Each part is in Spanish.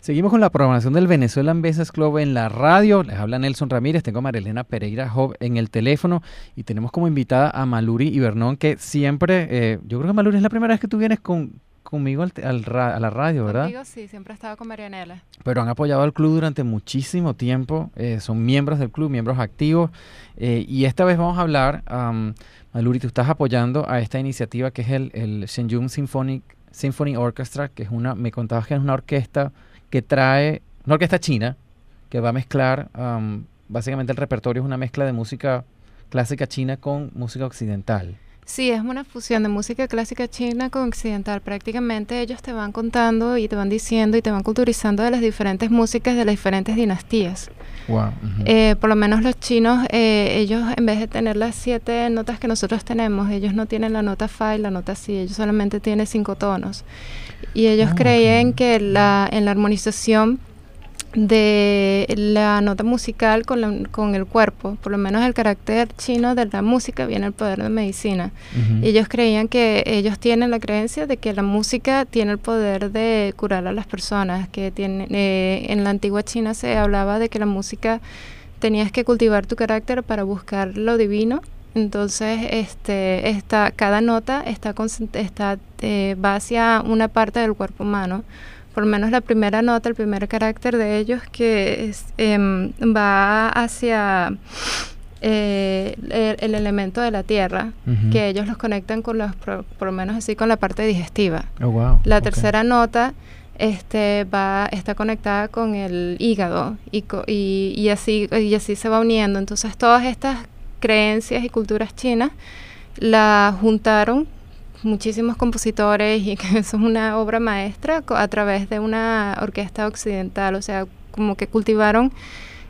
Seguimos con la programación del Venezuelan Business Club en la radio. Les habla Nelson Ramírez, tengo a Marilena Pereira Job en el teléfono y tenemos como invitada a Maluri Ibernón, que siempre, eh, yo creo que Maluri es la primera vez que tú vienes con, conmigo al, a la radio, ¿verdad? Conmigo sí, siempre he estado con Marianela. Pero han apoyado al club durante muchísimo tiempo, eh, son miembros del club, miembros activos, eh, y esta vez vamos a hablar, Maluri, tú estás apoyando a esta iniciativa que es el, el Shenyun Symphonic Symphony Orchestra, que es una, me contabas que es una orquesta que trae, una orquesta china, que va a mezclar, básicamente el repertorio es una mezcla de música clásica china con música occidental. Sí, es una fusión de música clásica china con occidental. Prácticamente ellos te van contando y te van diciendo y te van culturizando de las diferentes músicas de las diferentes dinastías. Wow. Eh, por lo menos los chinos, eh, ellos en vez de tener las siete notas que nosotros tenemos, ellos no tienen la nota fa y la nota si, ellos solamente tienen cinco tonos. Y ellos ah, creían que la, en la armonización de la nota musical con, con, el cuerpo, por lo menos el carácter chino de la música viene el poder de medicina. Ellos creían que ellos tienen la creencia de que la música tiene el poder de curar a las personas, que tiene, eh, en la antigua China se hablaba de que la música tenías que cultivar tu carácter para buscar lo divino. Entonces, este, esta, cada nota está, está eh, va hacia una parte del cuerpo humano. Por lo menos la primera nota, el primer carácter de ellos que em, va hacia eh, el, elemento de la tierra, que ellos los conectan con los, por, lo menos así, con la parte digestiva. Oh, la tercera nota este va está conectada con el hígado y, y, y, así y así se va uniendo. Entonces todas estas creencias y culturas chinas la juntaron muchísimos compositores y que eso es una obra maestra a través de una orquesta occidental, o sea, como que cultivaron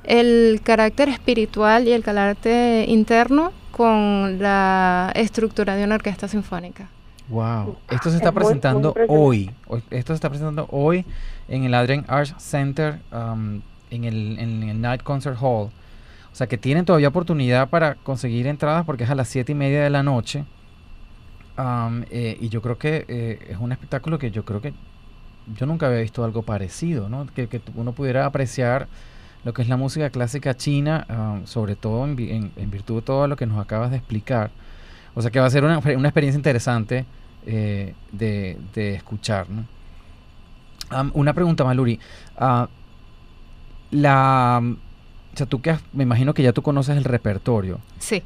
el carácter espiritual y el carácter interno con la estructura de una orquesta sinfónica. Wow, esto se está presentando hoy, esto se está presentando hoy en el Adrian Arts Center, um, en, el, en el Night Concert Hall. O sea que tienen todavía oportunidad para conseguir entradas porque es a las siete y media de la noche. Eh, y yo creo que eh, es un espectáculo que yo creo que yo nunca había visto algo parecido, ¿no? Que, uno pudiera apreciar lo que es la música clásica china, sobre todo en, virtud de todo lo que nos acabas de explicar. O sea que va a ser una, experiencia interesante eh, de, escuchar. ¿no? una pregunta, Maluri. Uh, la, sea, tú que me imagino que ya tú conoces el repertorio. Sí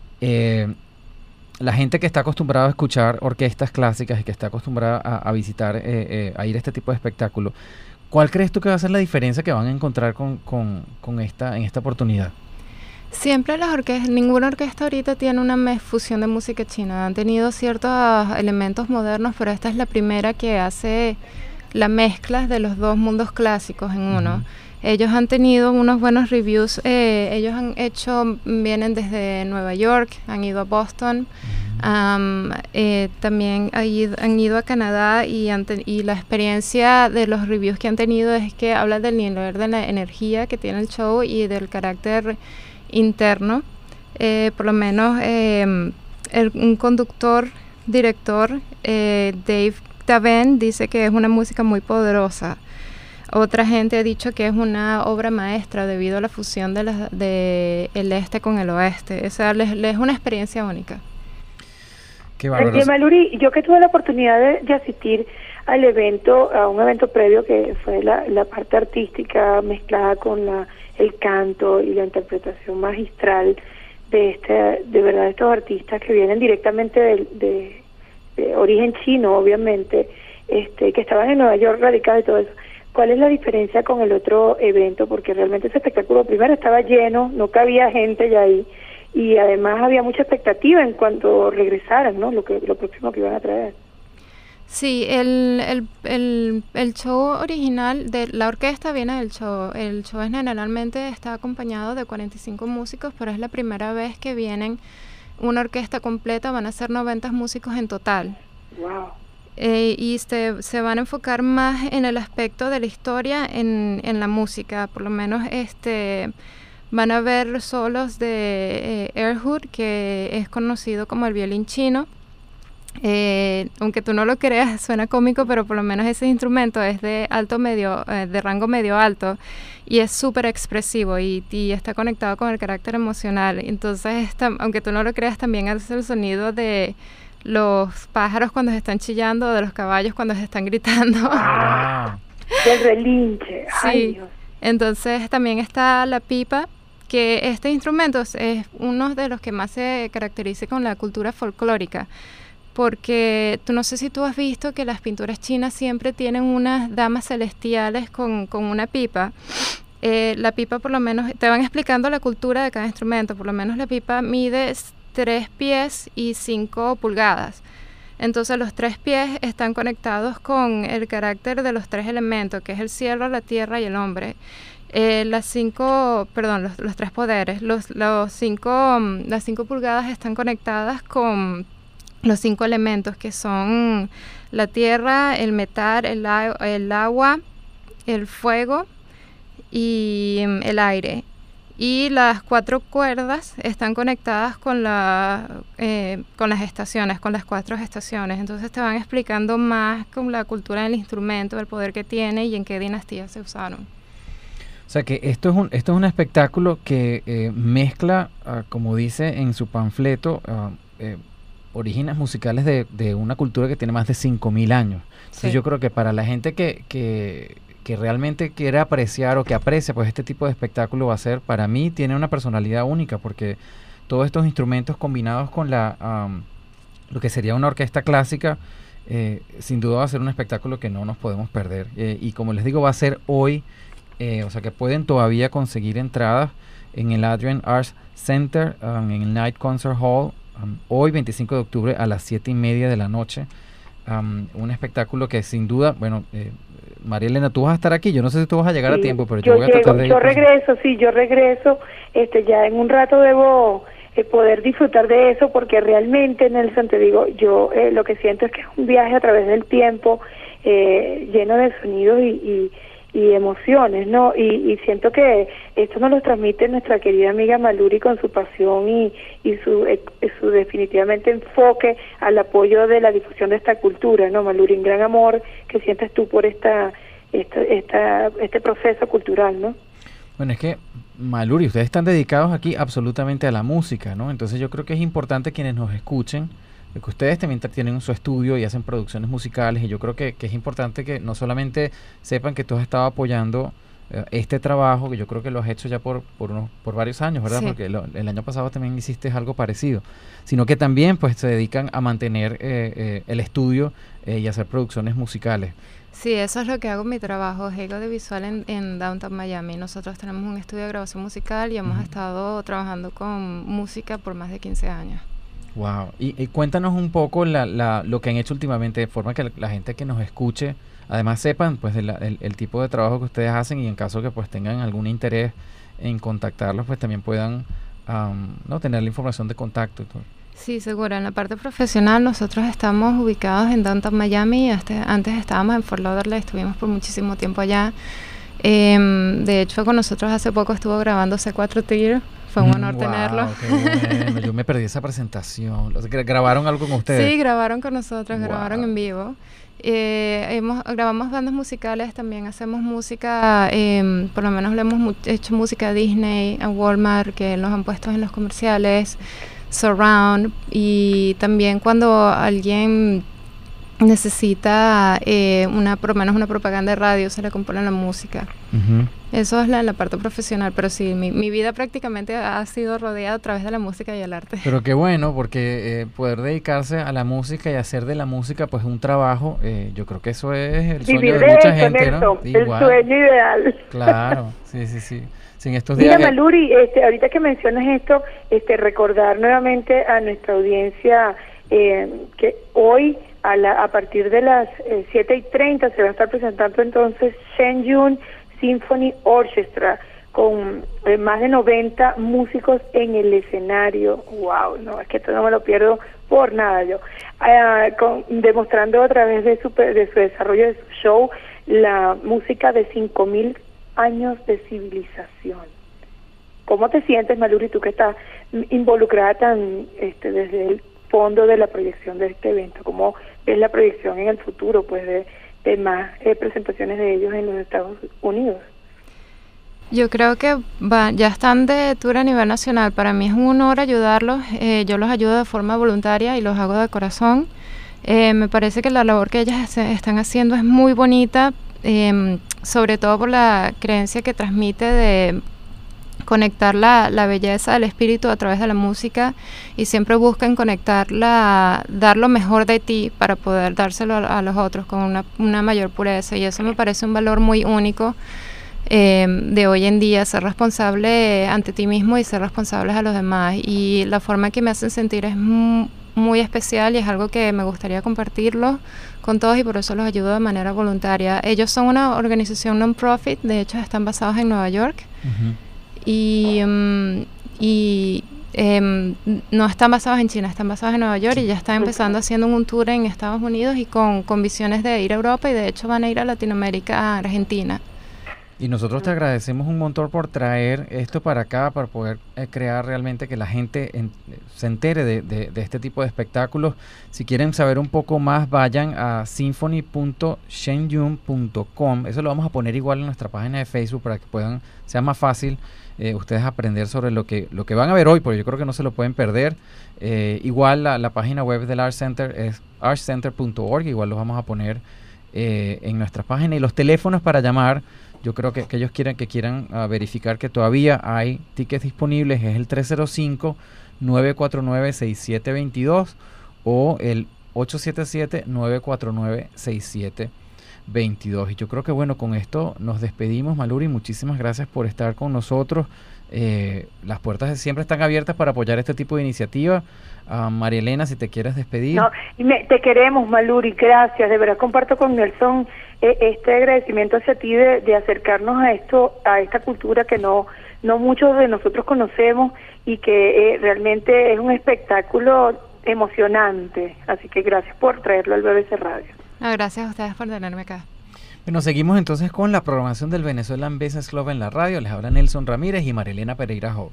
la gente que está acostumbrada a escuchar orquestas clásicas y que está acostumbrada a, visitar, eh, eh, a ir a este tipo de espectáculo, ¿cuál crees tú que va a ser la diferencia que van a encontrar con, esta, en esta oportunidad? Siempre las orquestas, ninguna orquesta ahorita tiene una fusión de música china. Han tenido ciertos elementos modernos, pero esta es la primera que hace la mezcla de los dos mundos clásicos en uno. Ellos han tenido unos buenos reviews. Eh, ellos han hecho, vienen desde Nueva York, han ido a Boston, eh, también han ido, a Canadá y, y la experiencia de los reviews que han tenido es que habla del nivel de la energía que tiene el show y del carácter interno. Eh, por lo menos em, un conductor, director, Dave Taven, dice que es una música muy poderosa. Otra gente ha dicho que es una obra maestra debido a la fusión de, de el este con el oeste. O sea, les, es una experiencia única. Qué bárbaro. Maluri, yo que tuve la oportunidad de, asistir al evento, a un evento previo que fue la, la parte artística mezclada con la, el canto y la interpretación magistral de este, de verdad estos artistas que vienen directamente de, de, origen chino, obviamente, este, que estaban en Nueva York radicados y todo eso ¿Cuál es la diferencia con el otro evento? Porque realmente ese espectáculo primero estaba lleno, no cabía gente ya ahí y además había mucha expectativa en cuanto regresaran, ¿no? Lo que lo próximo que iban a traer. Sí, el, el, el, el, show original de la orquesta viene del show. El show generalmente está acompañado de 45 músicos, pero es la primera vez que vienen una orquesta completa, van a ser 90 músicos en total. Wow. Eh, y se, se, van a enfocar más en el aspecto de la historia en, en la música, por lo menos este van a ver solos de eh, que es conocido como el violín chino, eh, aunque tú no lo creas, suena cómico, pero por lo menos ese instrumento es de alto medio, eh, de rango medio alto y es súper expresivo y, está conectado con el carácter emocional. Entonces, aunque tú no lo creas, también hace el sonido de los pájaros cuando se están chillando o de los caballos cuando se están gritando. Del relinche. Sí. Entonces también está la pipa, que este instrumento es uno de los que más se caracteriza con la cultura folclórica porque tú no sé si tú has visto que las pinturas chinas siempre tienen unas damas celestiales con, una pipa. Eh, la pipa por lo menos, te van explicando la cultura de cada instrumento, por lo menos la pipa mide tres pies y cinco pulgadas. Entonces los tres pies están conectados con el carácter de los tres elementos, que es el cielo, la tierra y el hombre. Eh, las cinco, perdón, los, tres poderes, los, los cinco, las cinco pulgadas están conectadas con los cinco elementos que son la tierra, el metal, el, el agua, el fuego y mm, el aire. Y las cuatro cuerdas están conectadas con, la, eh, con las estaciones, con las cuatro estaciones. Entonces te van explicando más con la cultura del instrumento, el poder que tiene y en qué dinastía se usaron. O sea que esto es un, esto es un espectáculo que eh, mezcla, ah, como dice en su panfleto, uh, orígenes musicales de, de, una cultura que tiene más de 5.000 años. Entonces yo creo que para la gente que, que, que, realmente quiere apreciar o que aprecia pues este tipo de espectáculo va a ser, para mí tiene una personalidad única porque todos estos instrumentos combinados con la lo que sería una orquesta clásica, eh, sin duda va a ser un espectáculo que no nos podemos perder. Eh, y como les digo, va a ser hoy, eh, o sea que pueden todavía conseguir entradas en el Adrian Arts Center, en el Night Concert Hall hoy 25 de octubre a las 7 y media de la noche. Un espectáculo que sin duda, bueno, eh, María Elena, tú vas a estar aquí, yo no sé si tú vas a llegar a tiempo, pero yo, voy a tratar de Yo regreso, sí, yo regreso, este, ya en un rato debo eh, poder disfrutar de eso porque realmente, Nelson, te digo, yo eh, lo que siento es que es un viaje a través del tiempo eh, lleno de sonidos y y emociones, ¿no? Y, siento que esto nos lo transmite nuestra querida amiga Maluri con su pasión y, y su, eh, su definitivamente enfoque al apoyo de la difusión de esta cultura, ¿no? Maluri, un gran amor que sientes tú por esta, esta, esta, este proceso cultural, ¿no? Bueno, es que Maluri, ustedes están dedicados aquí absolutamente a la música, ¿no? Entonces yo creo que es importante quienes nos escuchen que ustedes también tienen su estudio y hacen producciones musicales y yo creo que, es importante que no solamente sepan que tú has estado apoyando eh, este trabajo, que yo creo que lo has hecho ya por, por, unos, por varios años, ¿verdad? Porque el año pasado también hiciste algo parecido, sino que también pues se dedican a mantener eh, eh, el estudio y hacer producciones musicales. Sí, eso es lo que hago en mi trabajo, es de visual en, en, Downtown Miami. Nosotros tenemos un estudio de grabación musical y hemos estado trabajando con música por más de 15 años. Wow. Y, cuéntanos un poco la, lo que han hecho últimamente, de forma que la, gente que nos escuche, además sepan pues el, el, tipo de trabajo que ustedes hacen y en caso que pues tengan algún interés en contactarlos, pues también puedan no tener la información de contacto y todo. Sí, seguro. En la parte profesional nosotros estamos ubicados en Downtown Miami. Este, antes estábamos en Fort Lauderdale, estuvimos por muchísimo tiempo allá. Em, de hecho, con nosotros hace poco estuvo grabando C4 Tier fue un mm, honor tenerlo. Yo me perdí esa presentación. ¿Grabaron algo con ustedes? Sí, grabaron con nosotros, grabaron en vivo. Eh, hemos, grabamos bandas musicales, también hacemos música, eh, por lo menos le hemos hecho música a Disney, a Walmart, que nos han puesto en los comerciales, Surround, y también cuando alguien necesita eh, una, por lo menos una propaganda de radio, se le compone la música. Eso es la, la, parte profesional, pero sí, mi, mi, vida prácticamente ha sido rodeada a través de la música y el arte. Pero qué bueno, porque eh, poder dedicarse a la música y hacer de la música pues un trabajo, eh, yo creo que eso es el sueño de, mucha gente, ¿no? El sueño ideal. Claro, sí, sí, sí. Sin estos días Mira, Maluri, este, ahorita que mencionas esto, este, recordar nuevamente a nuestra audiencia eh, que hoy a, la, a partir de las eh, 7 y 30 se va a estar presentando entonces Shenyun Symphony Orchestra con eh, más de 90 músicos en el escenario. ¡Wow! No, es que esto no me lo pierdo por nada yo. Ah, demostrando a través de su, de su desarrollo de su show la música de 5000 años de civilización. ¿Cómo te sientes, Maluri, tú que estás involucrada tan este, desde el fondo de la proyección de este evento, cómo es la proyección en el futuro, pues de, de más eh, presentaciones de ellos en los Estados Unidos. Yo creo que ya están de tour a nivel nacional. Para mí es un honor ayudarlos. Eh, yo los ayudo de forma voluntaria y los hago de corazón. Eh, me parece que la labor que ellas están haciendo es muy bonita, em, sobre todo por la creencia que transmite de conectar la, belleza del espíritu a través de la música y siempre buscan conectarla, dar lo mejor de ti para poder dárselo a, los otros con una, una mayor pureza. Y eso me parece un valor muy único eh, de hoy en día, ser responsable ante ti mismo y ser responsables a los demás. Y la forma que me hacen sentir es muy especial y es algo que me gustaría compartirlo con todos y por eso los ayudo de manera voluntaria. Ellos son una organización non-profit, de hecho están basados en Nueva York y, mm, y em, no están basados en China, están basados en Nueva York y ya están empezando haciendo un tour en Estados Unidos y con, con visiones de ir a Europa y de hecho van a ir a Latinoamérica, a Argentina. Y nosotros te agradecemos un montón por traer esto para acá, para poder eh, crear realmente que la gente se entere de, este tipo de espectáculos. Si quieren saber un poco más, vayan a symphony.shenyun.com. Eso lo vamos a poner igual en nuestra página de Facebook para que puedan, sea más fácil eh, ustedes aprender sobre lo que, lo que van a ver hoy, porque yo creo que no se lo pueden perder. Eh, igual la, página web del Art Center es artcenter.org, igual lo vamos a poner en nuestra página. Y los teléfonos para llamar yo creo que, ellos quieren que quieran ah, verificar que todavía hay tickets disponibles. Es el 305-949-6722 o el 877-949-6722. Y yo creo que bueno, con esto nos despedimos, Maluri. Muchísimas gracias por estar con nosotros. Eh, las puertas siempre están abiertas para apoyar este tipo de iniciativa. Uh, María Elena, si te quieres despedir. No, y te queremos, Maluri, gracias. De verdad, comparto con Nelson eh, este agradecimiento hacia ti de, acercarnos a esto, a esta cultura que no, no muchos de nosotros conocemos y que eh, realmente es un espectáculo emocionante. Así que gracias por traerlo al BBC Radio. gracias a ustedes por tenerme acá. Bueno, seguimos entonces con la programación del Venezuelan Business Club en la radio. Les habla Nelson Ramírez y Marilena Pereira Joe.